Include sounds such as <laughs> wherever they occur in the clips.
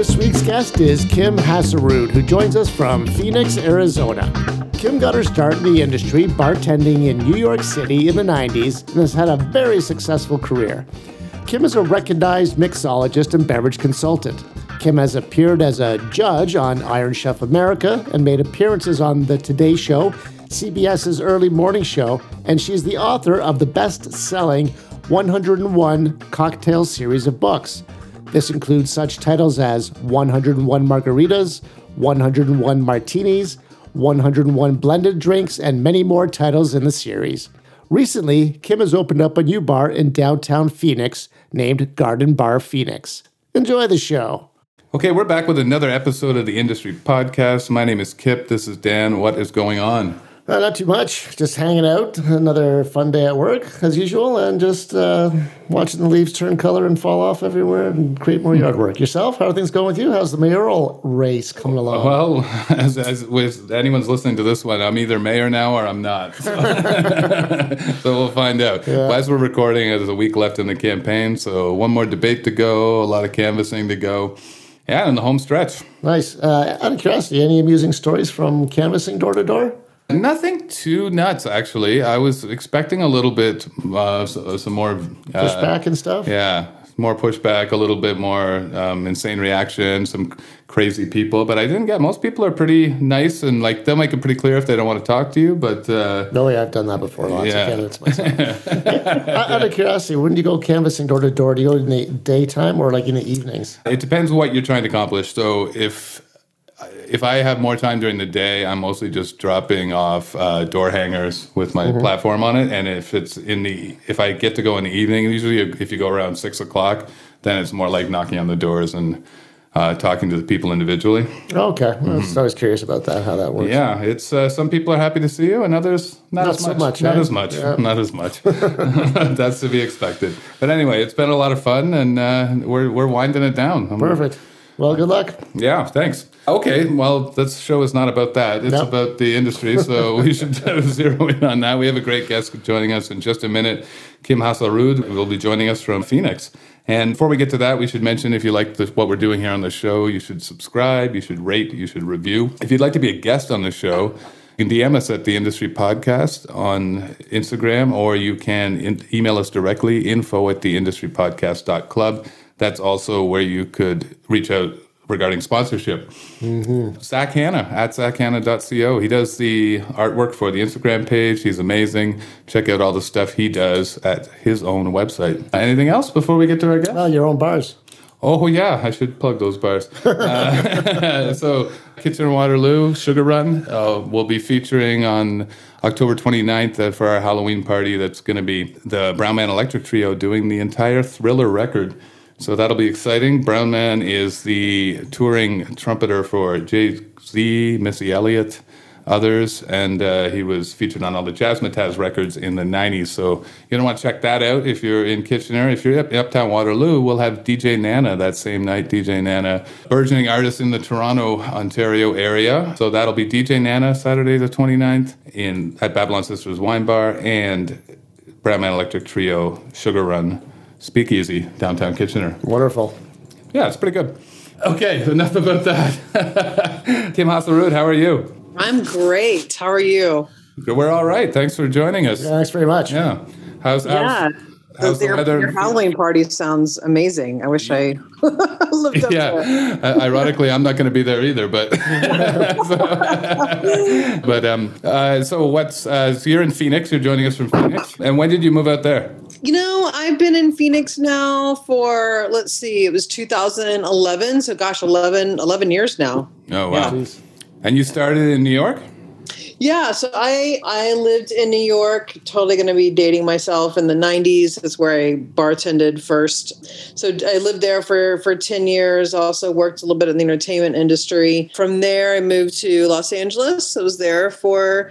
This week's guest is Kim Haasarud, who joins us from Phoenix, Arizona. Kim got her start in the industry bartending in New York City in the 90s and has had a very successful career. Kim is a recognized mixologist and beverage consultant. Kim has appeared as a judge on Iron Chef America and made appearances on The Today Show, CBS's early morning show, and she's the author of the best selling 101 cocktail series of books. This includes such titles as 101 Margaritas, 101 Martinis, 101 Blended Drinks, and many more titles in the series. Recently, Kim has opened up a new bar in downtown Phoenix named Garden Bar Phoenix. Enjoy the show. Okay, we're back with another episode of the Industry Podcast. My name is Kip. This is Dan. What is going on? Uh, not too much. Just hanging out. Another fun day at work, as usual, and just uh, watching the leaves turn color and fall off everywhere and create more yard work. Yourself? How are things going with you? How's the mayoral race coming along? Well, <laughs> as, as with anyone's listening to this one, I'm either mayor now or I'm not. So, <laughs> so we'll find out. Yeah. As we're recording, there's a week left in the campaign, so one more debate to go, a lot of canvassing to go. Yeah, in the home stretch. Nice. Uh, out of curiosity, any amusing stories from canvassing door to door? Nothing too nuts, actually. I was expecting a little bit, uh, some more uh, Pushback and stuff? Yeah, more pushback, a little bit more um, insane reaction, some crazy people. But I didn't get. Most people are pretty nice and like they'll make it pretty clear if they don't want to talk to you. But uh, No way, I've done that before. Lots Yeah. of candidates myself. <laughs> out out of curiosity, when do you go canvassing door to door? Do you go in the daytime or like in the evenings? it depends what you're trying to accomplish. So if if I have more time during the day, I'm mostly just dropping off uh, door hangers with my platform on it. And if it's in the if I get to go in the evening, usually if you go around six o'clock, then it's more like knocking on the doors and uh, talking to the people individually. Okay, I was always curious about that, how that works. Mm-hmm. Yeah, it's uh, some people are happy to see you, and others not, Not as so much. much, Not eh? as much. Yeah. Not as much. <laughs> <laughs> That's to be expected. But anyway, it's been a lot of fun, and uh, we're we're winding it down. I'm- Perfect. Well, good luck. Yeah, thanks. Okay, well, this show is not about that. It's Nope. about the industry, so <laughs> we should <laughs> zero in on that. We have a great guest joining us in just a minute. Kim Haasarud will be joining us from Phoenix. And before we get to that, we should mention if you like the, what we're doing here on the show, you should subscribe, you should rate, you should review. If you'd like to be a guest on the show, you can DM us at the Industry Podcast on Instagram, or you can in, email us directly info at the industrypodcast.club. That's also where you could reach out regarding sponsorship. Zach Hanna at zachhanna.co. He does the artwork for the Instagram page. He's amazing. Check out all the stuff he does at his own website. Anything else before we get to our guest? Oh, your own bars. Oh yeah, I should plug those bars. <laughs> Uh, <laughs> so Kitchener Waterloo Sugar Run uh, will be featuring on October 29th uh, for our Halloween party. That's going to be the Brown Man Electric Trio doing the entire Thriller record. So that'll be exciting. Brown Man is the touring trumpeter for Jay Z, Missy Elliott, others, and uh, he was featured on all the Jazzmatazz records in the 90s. So you don't want to check that out if you're in Kitchener. If you're up Uptown Waterloo, we'll have DJ Nana that same night. DJ Nana, burgeoning artist in the Toronto, Ontario area. So that'll be DJ Nana Saturday the 29th in at Babylon Sisters Wine Bar and Brown Man Electric Trio Sugar Run Speakeasy downtown Kitchener. Wonderful. Yeah, it's pretty good. Okay, enough about that. <laughs> Kim Haasarud, how are you? I'm great. How are you? We're all right. Thanks for joining us. Yeah, thanks very much. Yeah. How's, Yeah. how's, how's the your, weather? your Halloween party sounds amazing. I wish I <laughs> lived up to it. yeah. Uh, ironically, I'm not going to be there either. But so, <laughs> but um. Uh, so what's uh, so you're in Phoenix? You're joining us from Phoenix. And when did you move out there? You know, I've been in Phoenix now for, let's see, it was 2011. So, gosh, 11, 11 years now. Oh wow. Jeez. And you started in New York. Yeah, so I I lived in New York. Totally going to be dating myself in the '90s. That's where I bartended first. So I lived there for for ten years. Also worked a little bit in the entertainment industry. From there, I moved to Los Angeles. I was there for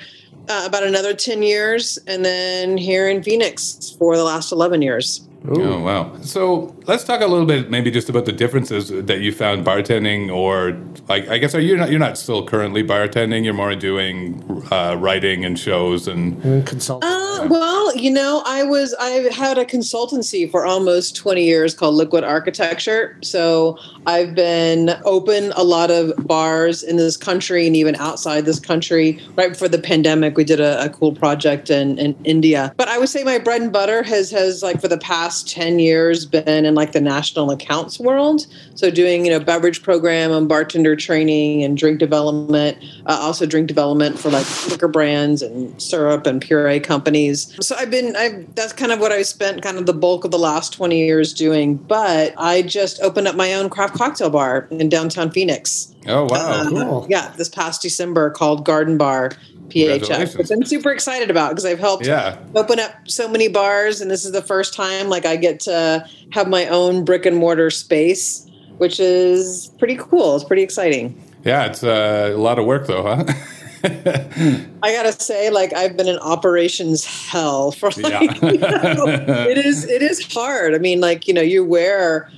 uh, about another ten years, and then here in Phoenix for the last eleven years. Oh wow! So let's talk a little bit, maybe just about the differences that you found bartending, or like I guess are you not you're not still currently bartending? You're more doing uh, writing and shows and, and consulting. Uh, well, you know, I was I had a consultancy for almost 20 years called Liquid Architecture. So I've been open a lot of bars in this country and even outside this country. Right before the pandemic, we did a, a cool project in, in India. But I would say my bread and butter has has like for the past past 10 years been in like the national accounts world. So doing, you know, beverage program and bartender training and drink development, uh, also drink development for like liquor brands and syrup and puree companies. So I've been, I've, that's kind of what I spent kind of the bulk of the last 20 years doing. But I just opened up my own craft cocktail bar in downtown Phoenix. Oh, wow. Uh, cool. Yeah, this past December called Garden Bar. PHX, which I'm super excited about because I've helped yeah. open up so many bars, and this is the first time like I get to have my own brick and mortar space, which is pretty cool. It's pretty exciting. Yeah, it's uh, a lot of work though, huh? <laughs> I gotta say, like I've been in operations hell for like, yeah. <laughs> you know, it is it is hard. I mean, like you know, you wear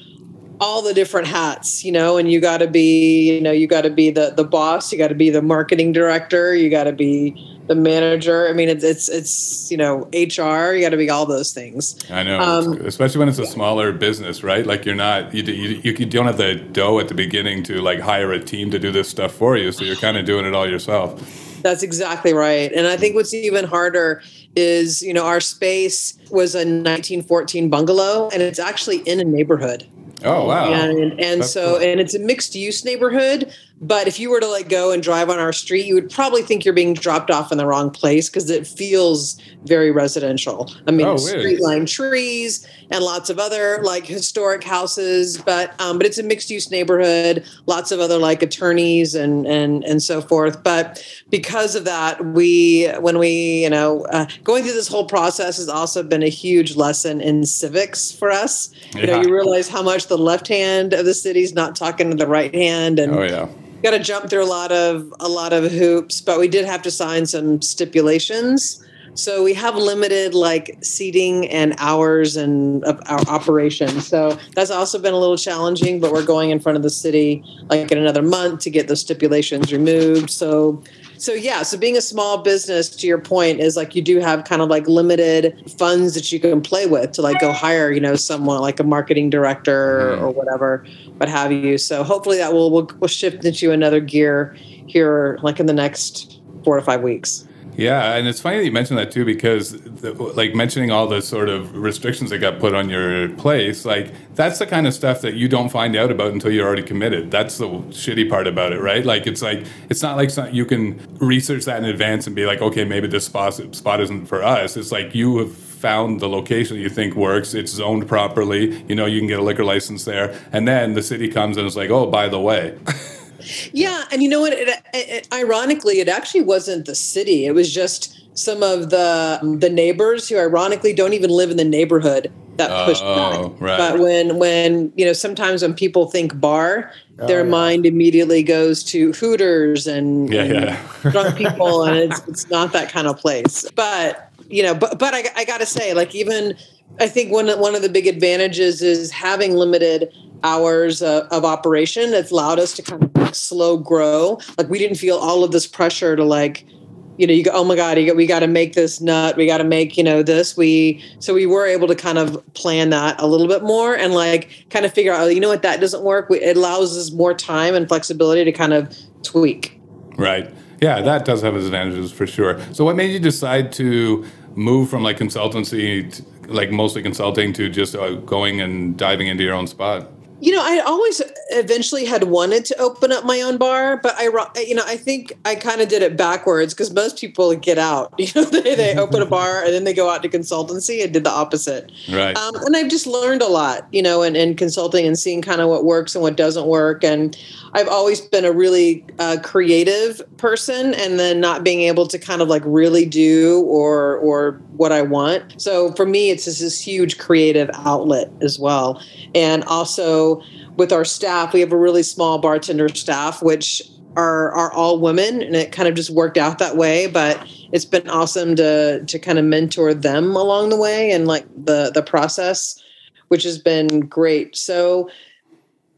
all the different hats, you know, and you got to be, you know, you got to be the the boss, you got to be the marketing director, you got to be the manager. I mean, it's it's it's you know HR. You got to be all those things. I know, um, especially when it's a smaller business, right? Like you're not you, you you don't have the dough at the beginning to like hire a team to do this stuff for you, so you're kind of doing it all yourself. That's exactly right. And I think what's even harder is, you know, our space was a 1914 bungalow and it's actually in a neighborhood. Oh wow! And, and so cool. and it's a mixed use neighborhood. But if you were to like go and drive on our street, you would probably think you're being dropped off in the wrong place because it feels very residential. I mean, oh, street line trees and lots of other like historic houses, but um, but it's a mixed use neighborhood. Lots of other like attorneys and and and so forth. But because of that, we when we you know uh, going through this whole process has also been a huge lesson in civics for us. Yeah. You know, you realize how much the left hand of the city is not talking to the right hand, and oh yeah got to jump through a lot of a lot of hoops, but we did have to sign some stipulations. So we have limited like seating and hours and our operation. So that's also been a little challenging, but we're going in front of the city like in another month to get those stipulations removed. So so yeah, so being a small business to your point is like you do have kind of like limited funds that you can play with to like go hire, you know, someone like a marketing director mm-hmm. or whatever, what have you. So hopefully that will will, will shift into another gear here like in the next 4 to 5 weeks. Yeah, and it's funny that you mentioned that too, because the, like mentioning all the sort of restrictions that got put on your place, like that's the kind of stuff that you don't find out about until you're already committed. That's the shitty part about it, right? Like it's like it's not like you can research that in advance and be like, okay, maybe this spot spot isn't for us. It's like you have found the location you think works. It's zoned properly. You know, you can get a liquor license there, and then the city comes and it's like, oh, by the way. <laughs> Yeah, and you know what? It, it, it, ironically, it actually wasn't the city. It was just some of the um, the neighbors who, ironically, don't even live in the neighborhood that oh, pushed oh, back. Right. But when when you know, sometimes when people think bar, oh, their yeah. mind immediately goes to Hooters and, yeah, and yeah. drunk people, and it's it's not that kind of place. But you know, but but I, I got to say, like even I think one one of the big advantages is having limited hours uh, of operation. It's allowed us to kind of like slow grow. Like we didn't feel all of this pressure to like, you know, you go, oh my god, we got to make this nut. We got to make you know this. We so we were able to kind of plan that a little bit more and like kind of figure out, oh, you know what, that doesn't work. We, it allows us more time and flexibility to kind of tweak. Right. Yeah, that does have its advantages for sure. So, what made you decide to move from like consultancy, like mostly consulting, to just uh, going and diving into your own spot? You know, I always eventually had wanted to open up my own bar, but I, you know, I think I kind of did it backwards because most people get out. <laughs> You know, they, they <laughs> open a bar and then they go out to consultancy and did the opposite. Right. Um, and I've just learned a lot, you know, in, in consulting and seeing kind of what works and what doesn't work. And I've always been a really uh, creative person, and then not being able to kind of like really do or or what I want. So for me, it's just this huge creative outlet as well, and also with our staff, we have a really small bartender staff, which are are all women, and it kind of just worked out that way. But it's been awesome to to kind of mentor them along the way and like the the process. which has been great. So,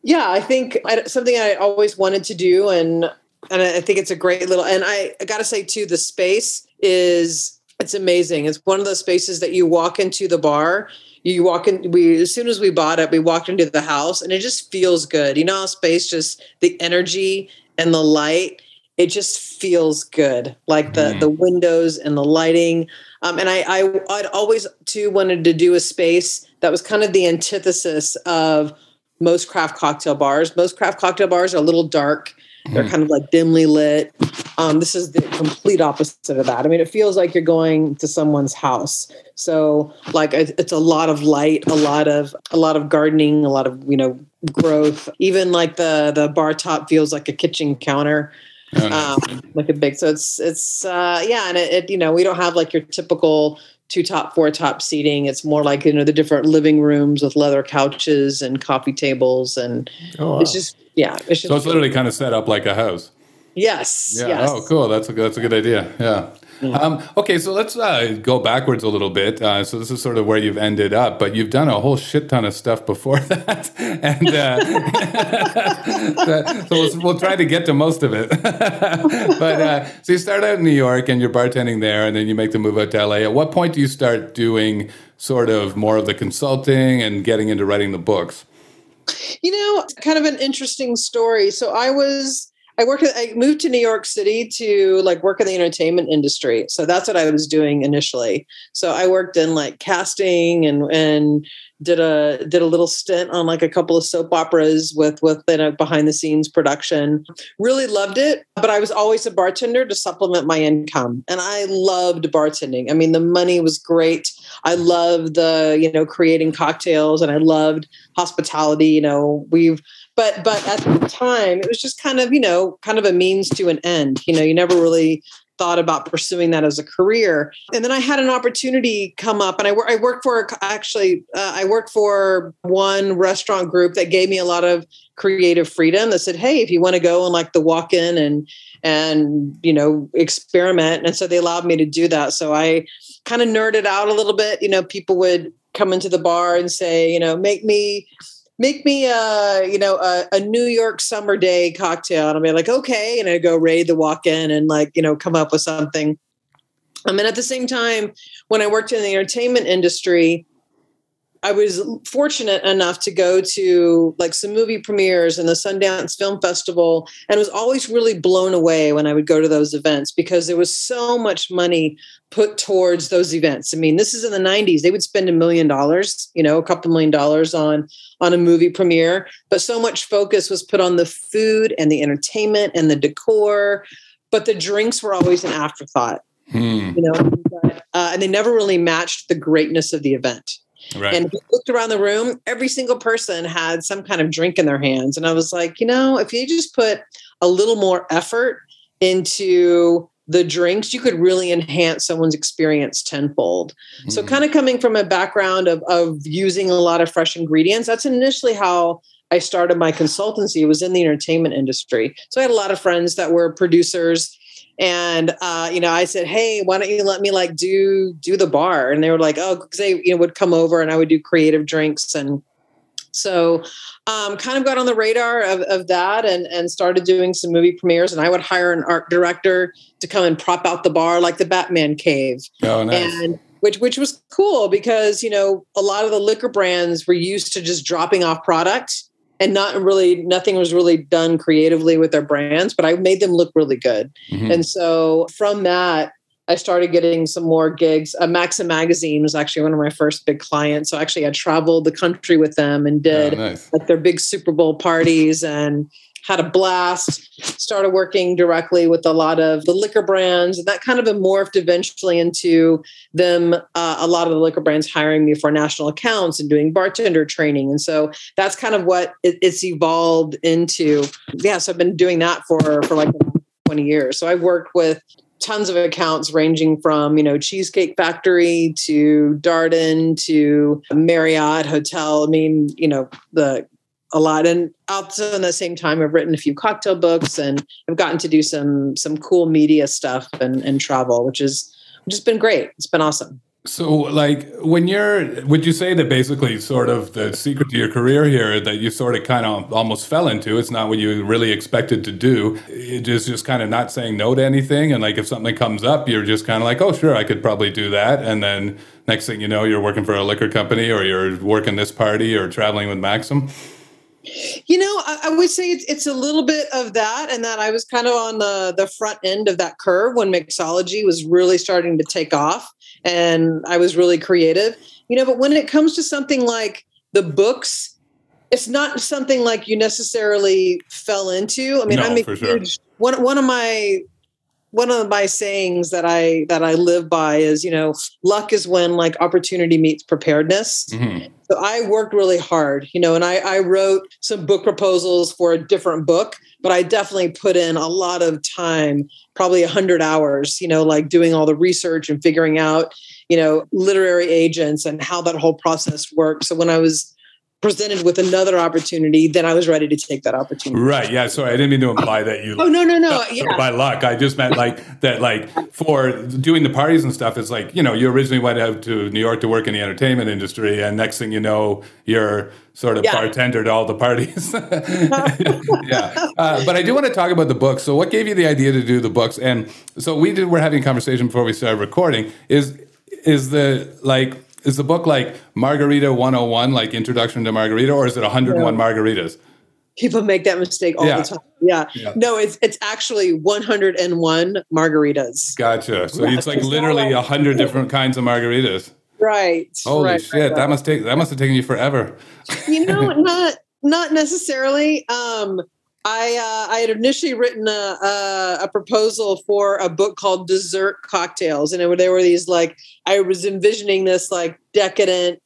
yeah, I think I, something I always wanted to do, and and I think it's a great little. And I, I got to say too, the space is it's amazing. It's one of those spaces that you walk into the bar. You walk in. We as soon as we bought it, we walked into the house, and it just feels good. You know, how space just the energy and the light. It just feels good, like the mm. the windows and the lighting. Um, and I, I I'd always too wanted to do a space that was kind of the antithesis of most craft cocktail bars. Most craft cocktail bars are a little dark. They're mm. kind of like dimly lit. Um, this is the complete opposite of that. I mean, it feels like you're going to someone's house. So, like, it's a lot of light, a lot of a lot of gardening, a lot of you know growth. Even like the the bar top feels like a kitchen counter. Oh, um, like a big so it's it's uh yeah and it, it, you know we don't have like your typical two top four top seating it's more like you know the different living rooms with leather couches and coffee tables and oh, wow. it's just yeah it's just so it's literally kind of set up like a house yes yeah yes. oh cool that's a that's a good idea yeah um, okay, so let's uh, go backwards a little bit. Uh, so this is sort of where you've ended up, but you've done a whole shit ton of stuff before <laughs> that, and uh, <laughs> so we'll, we'll, try to get to most of it. <laughs> but uh, so you start out in New York and you're bartending there, and then you make the move out to LA. At what point do you start doing sort of more of the consulting and getting into writing the books? You know, kind of an interesting story. So I was I worked. I moved to New York City to like work in the entertainment industry. So that's what I was doing initially. So I worked in like casting and and did a did a little stint on like a couple of soap operas with with a behind the scenes production. Really loved it, but I was always a bartender to supplement my income, and I loved bartending. I mean, the money was great. I loved the you know creating cocktails, and I loved hospitality. You know, we've but but at the time it was just kind of you know kind of a means to an end you know you never really thought about pursuing that as a career. And then i had an opportunity come up and i, I worked for actually uh, i worked for one restaurant group that gave me a lot of creative freedom that said hey if you want to go and like the walk in and and you know experiment and so they allowed me to do that. So i kind of nerded out a little bit you know people would come into the bar and say you know make me make me a you know a, a, New York summer day cocktail, and I'll be like, okay, and I go raid the walk in and like you know come up with something. I mean, at the same time, when I worked in the entertainment industry, I was fortunate enough to go to like some movie premieres and the Sundance Film Festival and was always really blown away when I would go to those events because there was so much money put towards those events. I mean, this is in the 90s. They would spend a million dollars, you know, a couple million dollars on on a movie premiere, but so much focus was put on the food and the entertainment and the decor, but the drinks were always an afterthought. Hmm. You know, but, uh, and they never really matched the greatness of the event. Right. And looked around the room, every single person had some kind of drink in their hands. And I was like, you know, if you just put a little more effort into the drinks, you could really enhance someone's experience tenfold. Mm. So, kind of coming from a background of, of using a lot of fresh ingredients, that's initially how I started my consultancy. It was in the entertainment industry. So, I had a lot of friends that were producers and uh, you know i said hey why don't you let me like do do the bar? And they were like oh because they you know would come over and i would do creative drinks. And so um, kind of got on the radar of, of that and, and started doing some movie premieres. And i would hire an art director to come and prop out the bar like the batman cave. Oh, nice. and which which was cool because you know a lot of the liquor brands were used to just dropping off product and not really nothing was really done creatively with their brands but i made them look really good mm-hmm. and so from that i started getting some more gigs uh, maxim magazine was actually one of my first big clients so actually i traveled the country with them and did oh, nice. like their big super bowl parties and had a blast, started working directly with a lot of the liquor brands. And that kind of morphed eventually into them, uh, a lot of the liquor brands hiring me for national accounts and doing bartender training. And so that's kind of what it, it's evolved into. Yeah, so I've been doing that for, for like 20 years. So I've worked with tons of accounts ranging from you know cheesecake factory to darden to marriott hotel i mean you know the a lot. And also in the same time, I've written a few cocktail books and I've gotten to do some some cool media stuff and, and travel, which is which has been great. It's been awesome. So, like, when you're, would you say that basically, sort of, the secret to your career here that you sort of kind of almost fell into? It's not what you really expected to do. It is just kind of not saying no to anything, and like if something comes up, you're just kind of like, oh, sure, I could probably do that, and then next thing you know, you're working for a liquor company, or you're working this party, or traveling with Maxim. You know, I, I, would say it's it's a little bit of that, and that I was kind of on the the front end of that curve when mixology was really starting to take off, and I was really creative. You know, but when it comes to something like the books, it's not something like you necessarily fell into. I mean, no, I'm a huge sure. one one of my one of my sayings that I that I live by is, you know, luck is when like opportunity meets preparedness. Mm-hmm. So I worked really hard, you know, and I, I wrote some book proposals for a different book, but I definitely put in a lot of time, probably a hundred hours, you know, like doing all the research and figuring out, you know, literary agents and how that whole process works. So when I was presented with another opportunity, then I was ready to take that opportunity. Right. Yeah. Sorry, I didn't mean to imply that you. oh no no no! Yeah. By luck, I just meant like that. Like for doing the parties and stuff, it's like you know you originally went out to New York to work in the entertainment industry, and next thing you know, you're sort of yeah. bartender to all the parties. <laughs> yeah. Uh, but I do want to talk about the books. So, what gave you the idea to do the books? And so we did. We're having a conversation before we started recording. Is is the like is the book like Margarita 101, like Introduction to Margarita, or is it 101 yeah. margaritas? People make that mistake all yeah. the time. Yeah. yeah. No, it's it's actually 101 margaritas. Gotcha. So it's like literally a hundred different kinds of margaritas. Right. Holy right, shit! Right, that must take that must have taken you forever. You know, <laughs> not not necessarily. Um, I uh, I had initially written a, a, a proposal for a book called Dessert Cocktails, and it, there were these like I was envisioning this like decadent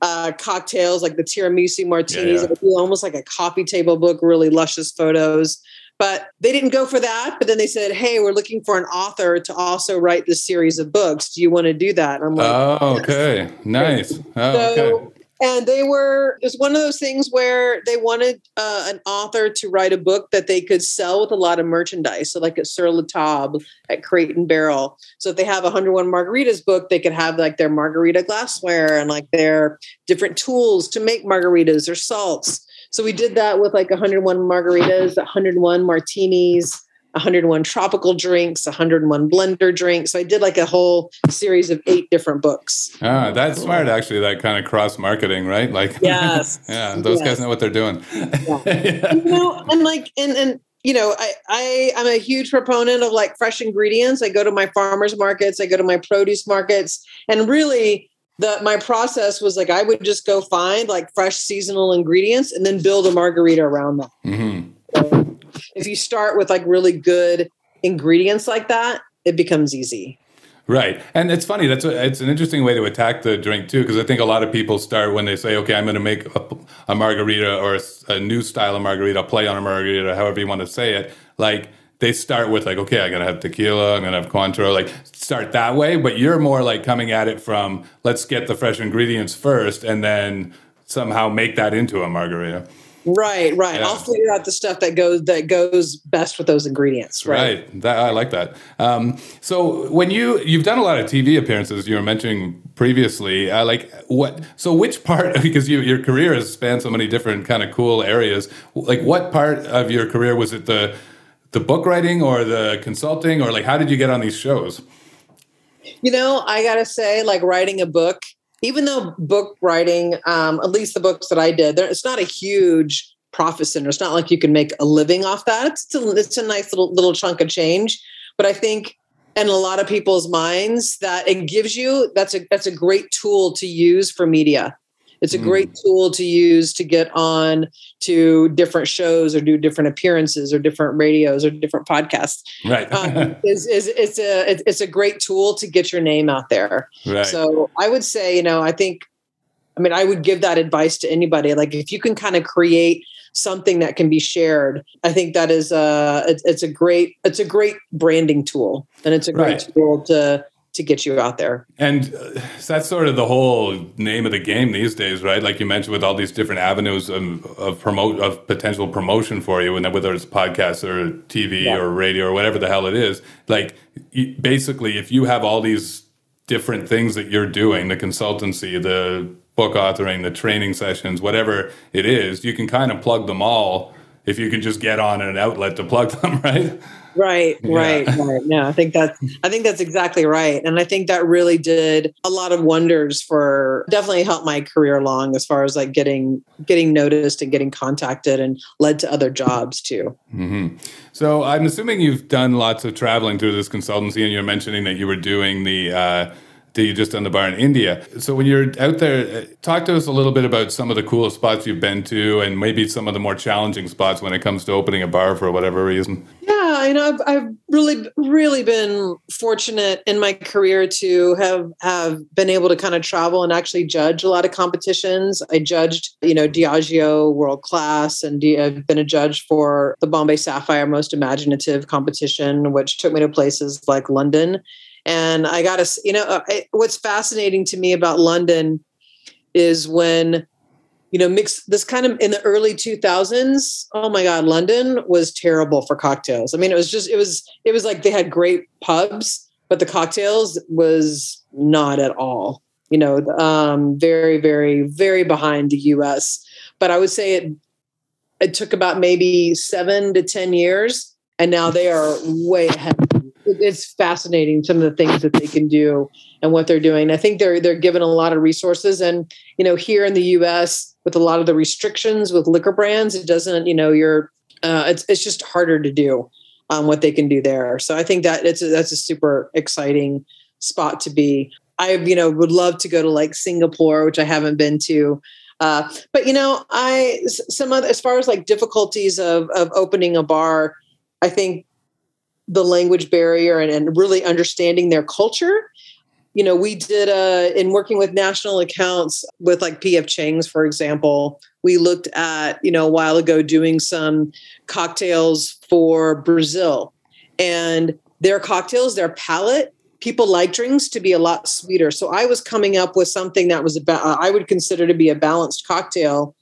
uh, cocktails, like the tiramisu martinis, yeah, yeah. almost like a coffee table book, really luscious photos. But they didn't go for that. But then they said, "Hey, we're looking for an author to also write this series of books. Do you want to do that?" And I'm like, "Oh, okay, yes. nice." Oh, so, okay and they were it was one of those things where they wanted uh, an author to write a book that they could sell with a lot of merchandise. So like at sur la table Crate and Barrel. So if they have a 101 margaritas book they could have like their margarita glassware and like their different tools to make margaritas or salts. So we did that with like 101 margaritas 101 martinis 101 tropical drinks, 101 blender drinks. So I did like a whole series of eight different books. Ah, that's smart actually, that kind of cross marketing, right? Like <laughs> Yes. yeah, those yes. guys know what they're doing. Yeah. yeah. <laughs> You know, and like and and you know, I, I I'm a huge proponent of like fresh ingredients. I go to my farmers markets, I go to my produce markets, and really the my process was like I would just go find like fresh seasonal ingredients and then build a margarita around them. Mm-hmm. If you start with like really good ingredients like that, it becomes easy. Right, and it's funny. That's a, it's an interesting way to attack the drink too, because I think a lot of people start when they say, "Okay, I'm going to make a, a, margarita or a, a, new style of margarita, play on a margarita, however you want to say it." Like they start with like, "Okay, I'm going to have tequila, I'm going to have Cointreau." Like start that way, but you're more like coming at it from, "Let's get the fresh ingredients first, and then somehow make that into a margarita." Right, right. Yeah. I'll figure out the stuff that goes that goes best with those ingredients. Right. Right. That, I like that. Um, so when you you've done a lot of TV appearances, you were mentioning previously. Uh, like what? So which part? <laughs> Because you, your career has spanned so many different kind of cool areas. Like what part of your career was it the the book writing or the consulting or like how did you get on these shows? You know, I gotta say, like writing a book even though book writing, um, at least the books that I did, there, it's not a huge profit center. It's not like you can make a living off that. It's a, it's a nice little little chunk of change. But I think in a lot of people's minds that it gives you that's a that's a great tool to use for media. It's a mm. great tool to use to get on to different shows or do different appearances or different radios or different podcasts. Right. um, <laughs> is, is, it's a it's a great tool to get your name out there. Right. So I would say, you know, I think, I mean, I would give that advice to anybody. Like if you can kind of create something that can be shared, I think that is a it's, it's a great it's a great branding tool, and it's a great right. tool to to get you out there. And uh, that's sort of the whole name of the game these days, right? Like you mentioned, with all these different avenues of, of promote of potential promotion for you, and whether it's podcasts or TV yeah. or radio or whatever the hell it is. Like basically, if you have all these different things that you're doing, the consultancy, the book authoring, the training sessions, whatever it is, you can kind of plug them all if you can just get on an outlet to plug them, <laughs> right? Right, right, yeah. right. Yeah, I think that's I think that's exactly right. And I think that really did a lot of wonders for definitely helped my career along as far as like getting getting noticed and getting contacted and led to other jobs too. Mm-hmm. So I'm assuming you've done lots of traveling through this consultancy and you're mentioning that you were doing the uh, that you just done the bar in India. So when you're out there, uh, talk to us a little bit about some of the coolest spots you've been to, and maybe some of the more challenging spots when it comes to opening a bar for whatever reason. Yeah, you know, I've, I've really, really been fortunate in my career to have have been able to kind of travel and actually judge a lot of competitions. I judged, you know, Diageo World Class, and I've been a judge for the Bombay Sapphire Most Imaginative competition, which took me to places like London and I got to, you know, uh, what's fascinating to me about London is when, you know, mix this kind of in the early 2000s. Oh my God, London was terrible for cocktails. I mean, it was just, it was, it was like they had great pubs, but the cocktails was not at all, you know, um, very, very, very behind the US. But I would say it, it took about maybe seven to 10 years. And now they are way ahead it's fascinating some of the things that they can do and what they're doing. I think they're they're given a lot of resources, and you know, here in the U.S. with a lot of the restrictions with liquor brands, it doesn't. You know, you're uh, it's it's just harder to do um, what they can do there. So I think that it's a, that's a super exciting spot to be. I you know would love to go to like Singapore, which I haven't been to. Uh, but you know, I some other as far as like difficulties of of opening a bar, I think the language barrier and, and really understanding their culture. You know we did uh in working with national accounts with like pf chang's for example we looked at you know a while ago doing some cocktails for brazil. And their cocktails their palate people like drinks to be a lot sweeter. So i was coming up with something that was about i would consider to be a balanced cocktail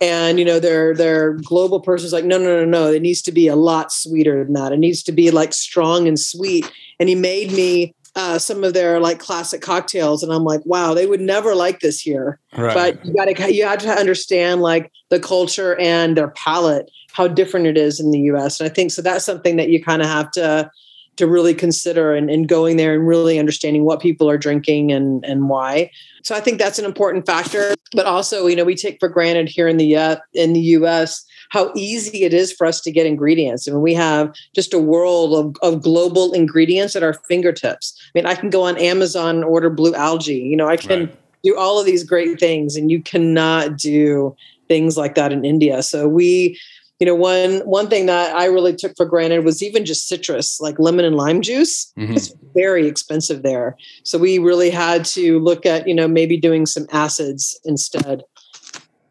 and you know their their global person's like no no no no it needs to be a lot sweeter than that. It needs to be like strong and sweet. And he made me uh, some of their like classic cocktails and i'm like wow they would never like this here. Right. but you gotta you have to understand like the culture and their palate how different it is in the us and i think so that's something that you kind of have to to really consider and, and going there and really understanding what people are drinking and and why so I think that's an important factor. But also, you know, we take for granted here in the uh, in the U.S. how easy it is for us to get ingredients. I mean, we have just a world of, of global ingredients at our fingertips. I mean, I can go on Amazon and order blue algae. You know, I can right. do all of these great things, and you cannot do things like that in India. So we you know one one thing that i really took for granted was even just citrus like lemon and lime juice mm-hmm. it's very expensive there so we really had to look at you know maybe doing some acids instead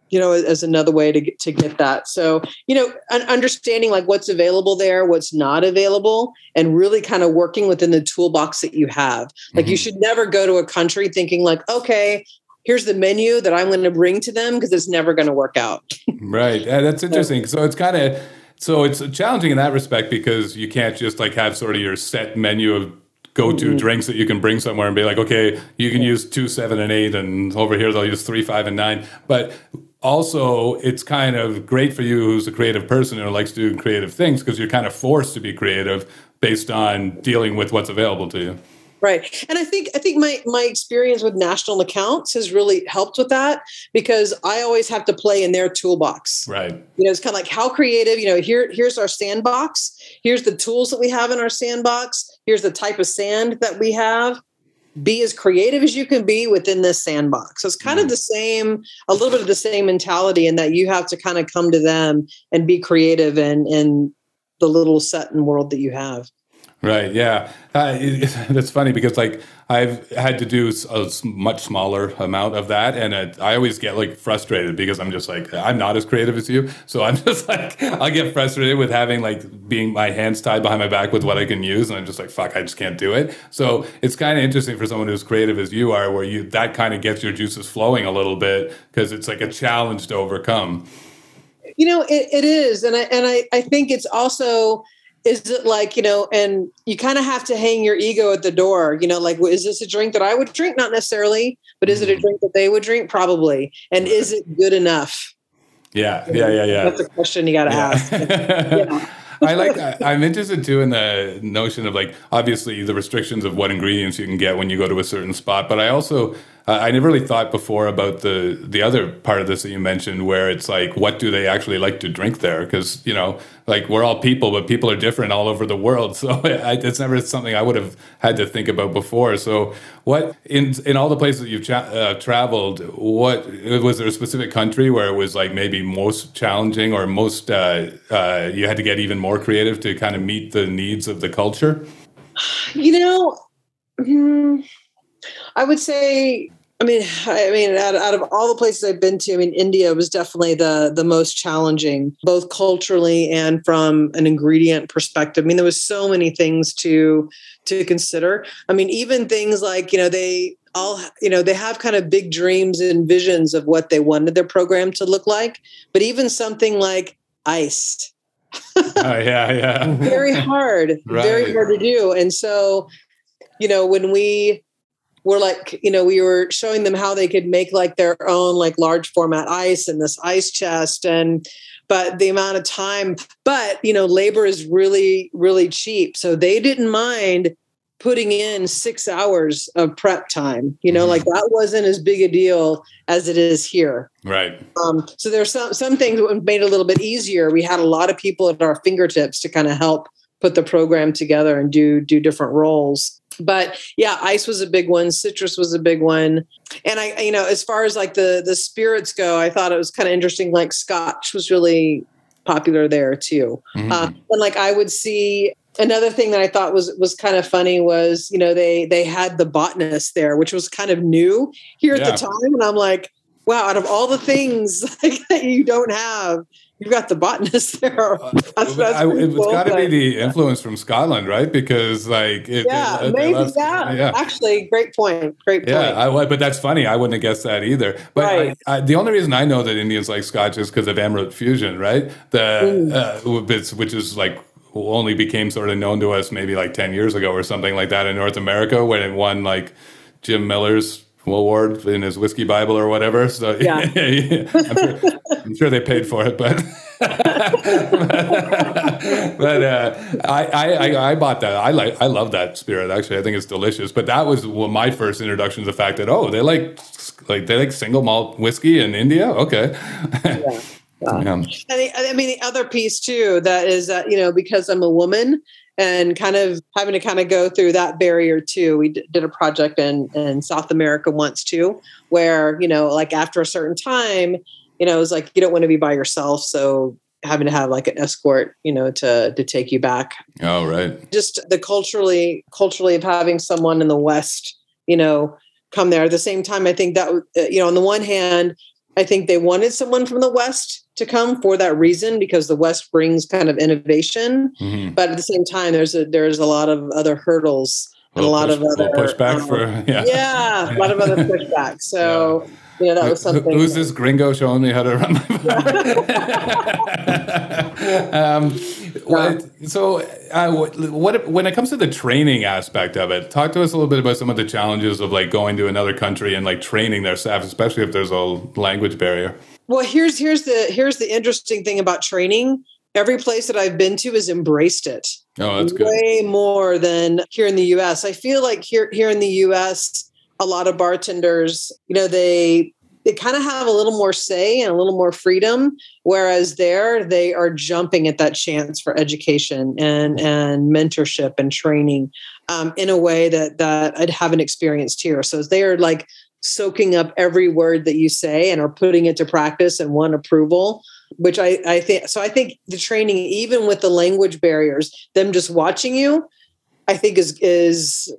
you know as another way to get to get that so you know understanding like what's available there what's not available and really kind of working within the toolbox that you have like mm-hmm. you should never go to a country thinking like okay here's the menu that I'm going to bring to them because it's never going to work out. right. Yeah, that's interesting. So it's kind of so it's challenging in that respect because you can't just like have sort of your set menu of go-to mm-hmm. drinks that you can bring somewhere and be like, okay, you can use two, seven, and eight, and over here they'll use three, five, and nine. But also, it's kind of great for you who's a creative person who likes to do creative things because you're kind of forced to be creative based on dealing with what's available to you. Right. And I think I think my my experience with national accounts has really helped with that because I always have to play in their toolbox. Right. You know, it's kind of like how creative, you know, here here's our sandbox, here's the tools that we have in our sandbox, here's the type of sand that we have. Be as creative as you can be within this sandbox. So it's kind mm. of the same, a little bit of the same mentality in that you have to kind of come to them and be creative and in the little set and world that you have. Right. Yeah. Uh, <laughs> that's funny because like I've had to do a much smaller amount of that, and I always get like frustrated because I'm just like I'm not as creative as you, so <laughs> I'm just like I get frustrated with having like being my hands tied behind my back with what I can use, and I'm just like fuck, I just can't do it. So it's kind of interesting for someone who's creative as you are, where you that kind of gets your juices flowing a little bit because it's like a challenge to overcome. You know, it, it is, and I and I I think it's also is it like you know and you kind of have to hang your ego at the door you know like is this a drink that i would drink not necessarily but is it a Mm-hmm. drink that they would drink probably and is it good enough Yeah, yeah, yeah, yeah. that's a question you got to ask <laughs> Yeah. I like. I- I'm interested too in the notion of like obviously the restrictions of what ingredients you can get when you go to a certain spot, but I also I never really thought before about the the other part of this that you mentioned, where it's like what do they actually like to drink there? Because you know, like we're all people, but people are different all over the world, <laughs> so I, it's never something I would have had to think about before. So, what in in all the places you've cha- uh, traveled, what was there a specific country where it was like maybe most challenging or most uh, uh, you had to get even more creative to kind of meet the needs of the culture? you know hmm, i would say I mean, I mean, out, out of all the places I've been to, I mean, India was definitely the the most challenging, both culturally and from an ingredient perspective. I mean, there was so many things to to consider. I mean, even things like you know they all you know they have kind of big dreams and visions of what they wanted their program to look like, but even something like ice oh yeah, yeah. <laughs> very hard, very hard to do. And so, you know, when we were like, you know, we were showing them how they could make like their own like large format ice and this ice chest and but the amount of time, but you know, labor is really, really cheap. So they didn't mind putting in six hours of prep time. You know, like that wasn't as big a deal as it is here. Right. Um, so there's some some things that made it a little bit easier. We had a lot of people at our fingertips to kind of help put the program together and do do different roles. But yeah, ice was a big one. Citrus was a big one, and I, you know, as far as like the the spirits go, I thought it was kind of interesting. Like Scotch was really popular there too, Mhm. uh, and like I would see another thing that I thought was was kind of funny was you know they they had the botanist there, which was kind of new here at the time, and I'm like, wow, out of all the things <laughs> like, that you don't have, you've got the botanist <laughs> there. That's, that's I, it's cool, got to be the influence from Scotland, right? Because like, it, yeah, maybe that. yeah. Actually, great point. Great point. Yeah, I, but that's funny. I wouldn't have guessed that either. But Right. I, I, the only reason I know that Indians like Scotch is because of Amrut Fusion, right? The uh, which- which is like only became sort of known to us maybe like ten years ago or something like that in North America when it won like Jim Murray's award in his whiskey Bible or whatever. So Yeah. <laughs> I'm, sure, I'm sure they paid for it, but <laughs> but uh, I, I I I bought that. I like I love that spirit. Actually, I think it's delicious. But that was well, my first introduction to the fact that oh, they like like they like single malt whiskey in India. Okay. Yeah. Yeah. <laughs> And the, I mean, the other piece too that is that you know because I'm a woman and kind of having to kind of go through that barrier too. We did a project in in South America once too, where you know, like after a certain time, you know, it was like you don't want to be by yourself, so having to have like an escort, you know, to to take you back. Oh right. Just the culturally culturally of having someone in the West, you know, come there at the same time. I think that uh, you know, on the one hand, I think they wanted someone from the West to come for that reason because the West brings kind of innovation, hmm but at the same time, there's a there's a lot of other hurdles and a lot of other pushback um, for <laughs> yeah. yeah, a lot of other pushback. So you know that was something. Who's this gringo showing me how to run my <laughs> <laughs> um, what, so, uh, what, what when it comes to the training aspect of it, talk to us a little bit about some of the challenges of like going to another country and like training their staff, especially if there's a language barrier. Well, here's here's the here's the interesting thing about training. Every place that I've been to has embraced it. Oh, that's good. way more than here in the US. I feel like here here in the US, a lot of bartenders, you know, they they kind of have a little more say and a little more freedom, whereas there they are jumping at that chance for education and and mentorship and training um, in a way that that i'd haven't experienced here. So they are like soaking up every word that you say and are putting it to practice and want approval which I, I think so i think the training even with the language barriers them just watching you i think is is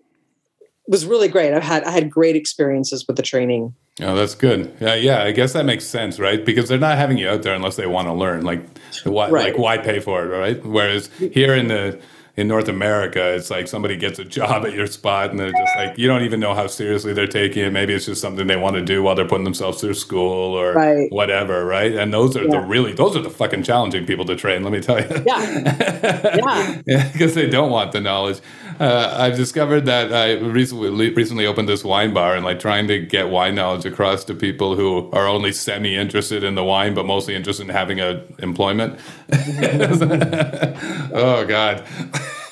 was really great i've had i had great experiences with the training Oh, that's good. Yeah, yeah. I guess that makes sense, right? Because they're not having you out there unless they want to learn. Like, why? Right. Like, why pay for it, right? Whereas here in the in North America, it's like somebody gets a job at your spot and they're just like, you don't even know how seriously they're taking it. Maybe it's just something they want to do while they're putting themselves through school or Right. whatever, right? And those are the really, those are the fucking challenging people to train, let me tell you. Yeah. <laughs> yeah, because they don't want the knowledge. Uh, I've discovered that I recently recently opened this wine bar and like trying to get wine knowledge across to people who are only semi interested in the wine, but mostly interested in having a employment. <laughs> oh God.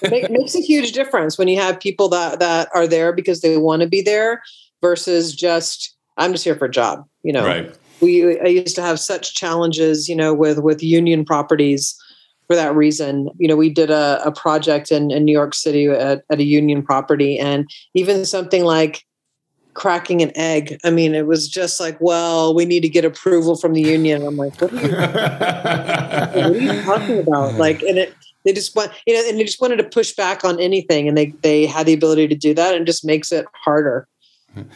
It makes a huge difference when you have people that that are there because they want to be there versus just I'm just here for a job. You know, Right. we I used to have such challenges, you know, with with union properties for that reason. You know, we did a, a project in, in New York City at, at a union property, and even something like cracking an egg. I mean, it was just like, well, we need to get approval from the union. I'm like, what are you, <laughs> what are you talking about? Like, and it they just want you know, and they just wanted to push back on anything, and they they had the ability to do that, and just makes it harder.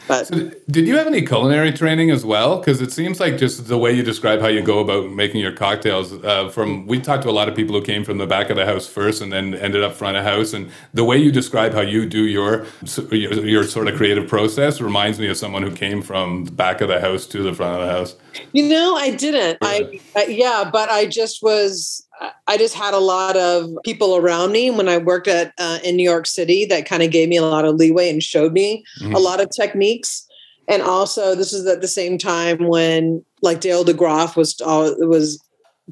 But So did you have any culinary training as well? Because it seems like just the way you describe how you go about making your cocktails. Uh, from we talked to a lot of people who came from the back of the house first and then ended up front of house, and the way you describe how you do your your, your sort of creative process reminds me of someone who came from the back of the house to the front of the house. You know, I didn't. I, I yeah, but I just was. I just had a lot of people around me when I worked at uh, in New York City that kind of gave me a lot of leeway and showed me Mhm. a lot of techniques. And also, this is at the same time when like Dale DeGroff was uh, was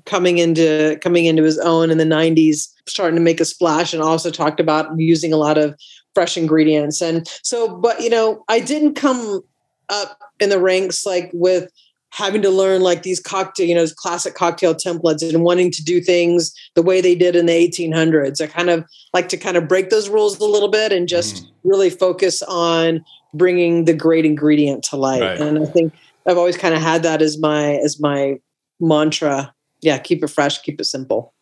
coming into coming into his own in the 90s starting to make a splash and also talked about using a lot of fresh ingredients and so but you know i didn't come up in the ranks like with having to learn like these cocktail you know classic cocktail templates and wanting to do things the way they did in the 1800s i kind of like to kind of break those rules a little bit and just really focus on bringing the great ingredient to light. Right. and i think i've always kind of had that as my as my mantra. Yeah keep it fresh keep it simple.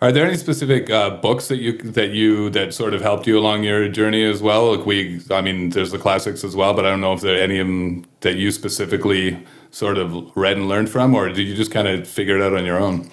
Are there any specific uh, books that you that you that sort of helped you along your journey as well? Like we, I mean, there's the classics as well, but I don't know if there are any of them that you specifically sort of read and learned from, or did you just kind of figure it out on your own?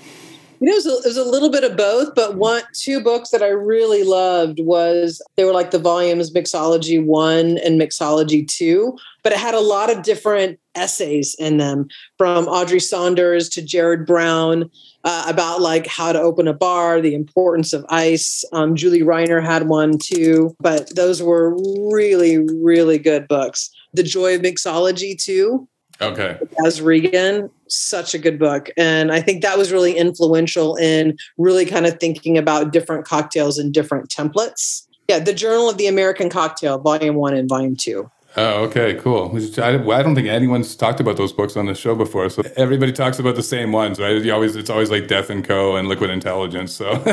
You know, it was, a, it was a little bit of both, but one, two books that I really loved was they were like the volumes Mixology One and Mixology Two, but it had a lot of different essays in them, from Audrey Saunders to Jared Brown, uh, about like how to open a bar, the importance of ice. Um, Julie Reiner had one too, but those were really, really good books. The Joy of Mixology too Okay. as Regan, such a good book. And I think that was really influential in really kind of thinking about different cocktails and different templates. Yeah, the Journal of the American Cocktail, Volume One and Volume Two. Oh, okay, cool. I, I don't think anyone's talked about those books on the show before. So everybody talks about the same ones, right? You always, it's always like Death and Co. and Liquid Intelligence. So <laughs>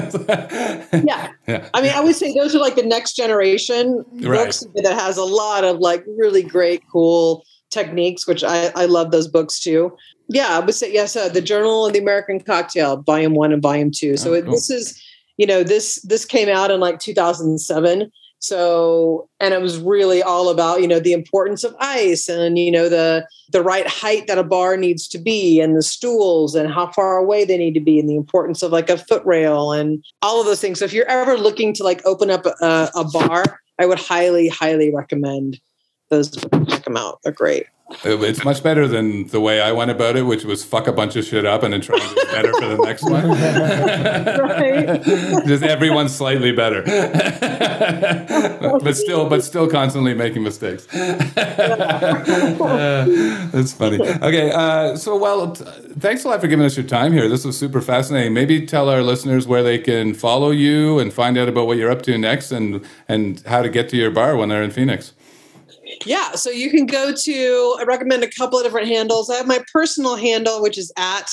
Yeah. yeah. I mean, I would say those are like the next generation Right. books that has a lot of like really great, cool techniques, which I, I love those books too. Yeah, I would say yes. Uh, the Journal of the American Cocktail, Volume One and Volume Two. So Oh, it, cool. this is, you know, this this came out in like 2007. So and it was really all about you know the importance of ice and you know the the right height that a bar needs to be and the stools and how far away they need to be and the importance of like a foot rail and all of those things. So if you're ever looking to like open up a, a bar, I would highly highly recommend those. Check them out; they're great. It's much better than the way I went about it, which was fuck a bunch of shit up and then try to do better for the next one. Right. <laughs> Just everyone's slightly better, but still, but still constantly making mistakes. Uh, <laughs> that's funny. Okay, uh, so well, t- thanks a lot for giving us your time here. This was super fascinating. Maybe tell our listeners where they can follow you and find out about what you're up to next, and and how to get to your bar when they're in Phoenix. Yeah, so you can go to. I recommend a couple of different handles. I have my personal handle, which is at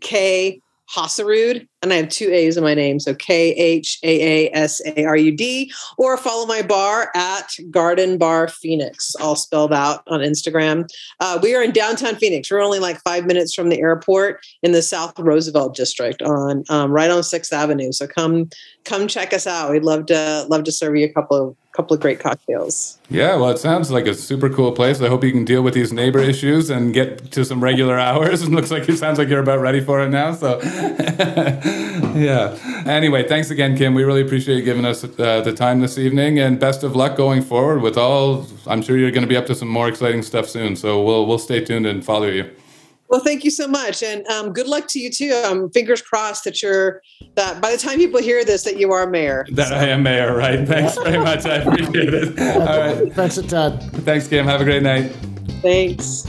K Haasarud, and I have two A's in my name, so K H A A S A R U D. Or follow my bar at Garden Bar Phoenix, all spelled out on Instagram. Uh, we are in downtown Phoenix. We're only like five minutes from the airport in the South Roosevelt district, on um, right on Sixth Avenue. So come come check us out. We'd love to love to serve you a couple of couple of great cocktails. Yeah, well, it sounds like a super cool place. I hope you can deal with these neighbor issues and get to some regular <laughs> hours. It looks like it sounds like you're about ready for it now. So, <laughs> yeah. Anyway, thanks again, Kim. We really appreciate you giving us uh, the time this evening, and best of luck going forward with all. I'm sure you're going to be up to some more exciting stuff soon. So we'll we'll stay tuned and follow you. Well, thank you so much, and um, good luck to you too. Um, fingers crossed that you're that by the time people hear this, that you are mayor. That so. I am mayor, right? Thanks very much. I appreciate it. <laughs> All right. Thanks a ton. Thanks, Kim. Have a great night. Thanks.